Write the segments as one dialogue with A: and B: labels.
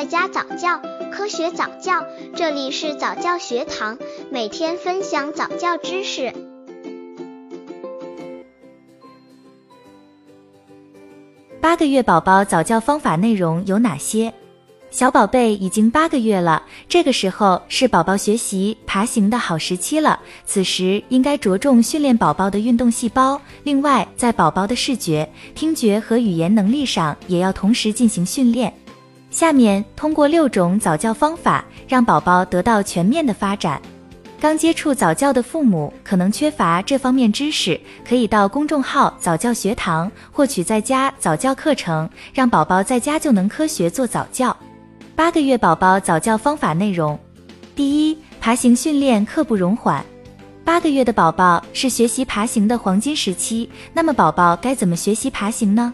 A: 在家早教，科学早教，这里是早教学堂，每天分享早教知识。
B: 八个月宝宝早教方法内容有哪些？小宝贝已经八个月了，这个时候是宝宝学习爬行的好时期了。此时应该着重训练宝宝的运动细胞，另外在宝宝的视觉、听觉和语言能力上也要同时进行训练。下面通过六种早教方法，让宝宝得到全面的发展。刚接触早教的父母可能缺乏这方面知识，可以到公众号早教学堂获取在家早教课程，让宝宝在家就能科学做早教。八个月宝宝早教方法内容：第一，爬行训练刻不容缓。八个月的宝宝是学习爬行的黄金时期，那么宝宝该怎么学习爬行呢？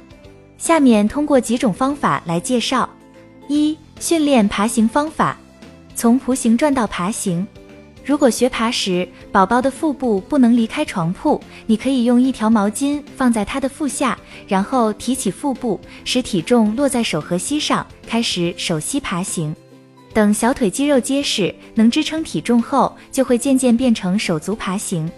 B: 下面通过几种方法来介绍：一、训练爬行方法，从弧形转到爬行。如果学爬时，宝宝的腹部不能离开床铺，你可以用一条毛巾放在他的腹下，然后提起腹部，使体重落在手和膝上，开始手膝爬行。等小腿肌肉结实，能支撑体重后，就会渐渐变成手足爬行。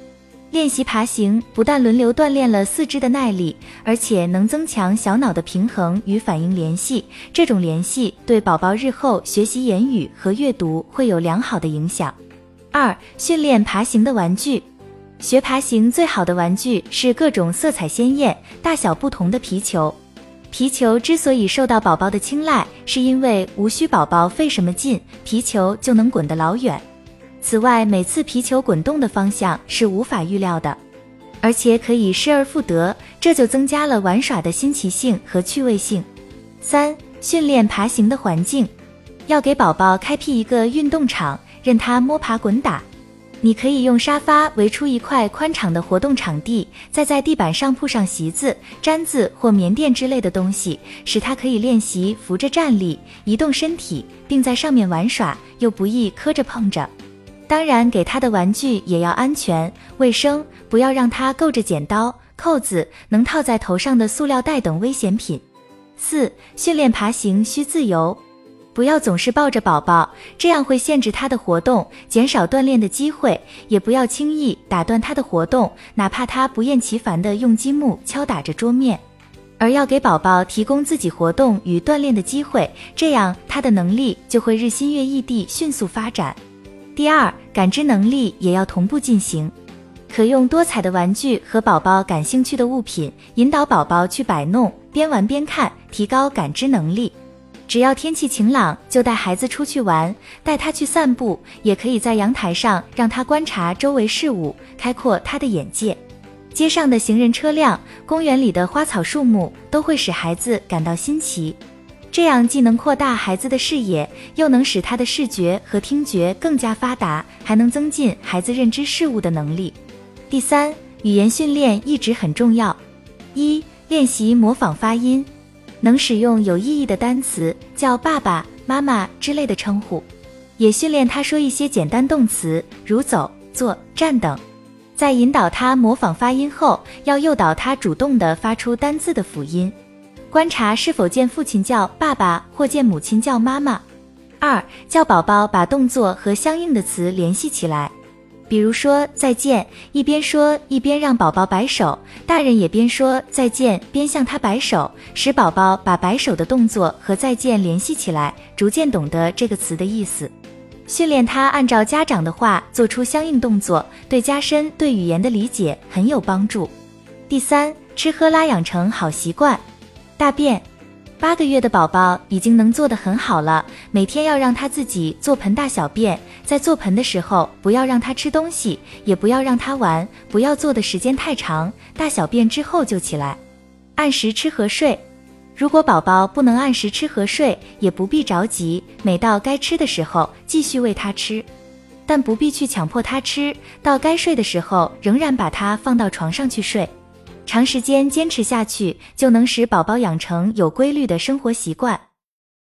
B: 练习爬行不但轮流锻炼了四肢的耐力，而且能增强小脑的平衡与反应联系。这种联系对宝宝日后学习言语和阅读会有良好的影响。二、训练爬行的玩具。学爬行最好的玩具是各种色彩鲜艳、大小不同的皮球。皮球之所以受到宝宝的青睐，是因为无需宝宝费什么劲，皮球就能滚得老远。此外，每次皮球滚动的方向是无法预料的，而且可以失而复得，这就增加了玩耍的新奇性和趣味性。三、训练爬行的环境，要给宝宝开辟一个运动场。任他摸爬滚打，你可以用沙发围出一块宽敞的活动场地，再在地板上铺上席子、毡子或棉垫之类的东西，使他可以练习扶着站立、移动身体，并在上面玩耍，又不易磕着碰着。当然，给他的玩具也要安全卫生，不要让他够着剪刀、扣子、能套在头上的塑料袋等危险品。四、训练爬行需自由。不要总是抱着宝宝，这样会限制他的活动，减少锻炼的机会。也不要轻易打断他的活动，哪怕他不厌其烦地用积木敲打着桌面，而要给宝宝提供自己活动与锻炼的机会，这样他的能力就会日新月异地迅速发展。第二，感知能力也要同步进行，可用多彩的玩具和宝宝感兴趣的物品引导宝宝去摆弄，边玩边看，提高感知能力。只要天气晴朗，就带孩子出去玩，带他去散步，也可以在阳台上让他观察周围事物，开阔他的眼界。街上的行人、车辆，公园里的花草树木，都会使孩子感到新奇。这样既能扩大孩子的视野，又能使他的视觉和听觉更加发达，还能增进孩子认知事物的能力。第三，语言训练一直很重要。一、练习模仿发音。能使用有意义的单词，叫爸爸妈妈之类的称呼，也训练他说一些简单动词，如走、坐、站等。在引导他模仿发音后，要诱导他主动的发出单字的辅音，观察是否见父亲叫爸爸或见母亲叫妈妈。二，叫宝宝把动作和相应的词联系起来。比如说再见，一边说一边让宝宝摆手，大人也边说再见边向他摆手，使宝宝把摆手的动作和再见联系起来，逐渐懂得这个词的意思。训练他按照家长的话做出相应动作，对加深对语言的理解很有帮助。第三，吃喝拉养成好习惯，大便。八个月的宝宝已经能做得很好了，每天要让他自己做盆大小便，在做盆的时候不要让他吃东西，也不要让他玩，不要做的时间太长。大小便之后就起来，按时吃和睡。如果宝宝不能按时吃和睡，也不必着急，每到该吃的时候继续喂他吃，但不必去强迫他吃。到该睡的时候，仍然把他放到床上去睡。长时间坚持下去，就能使宝宝养成有规律的生活习惯。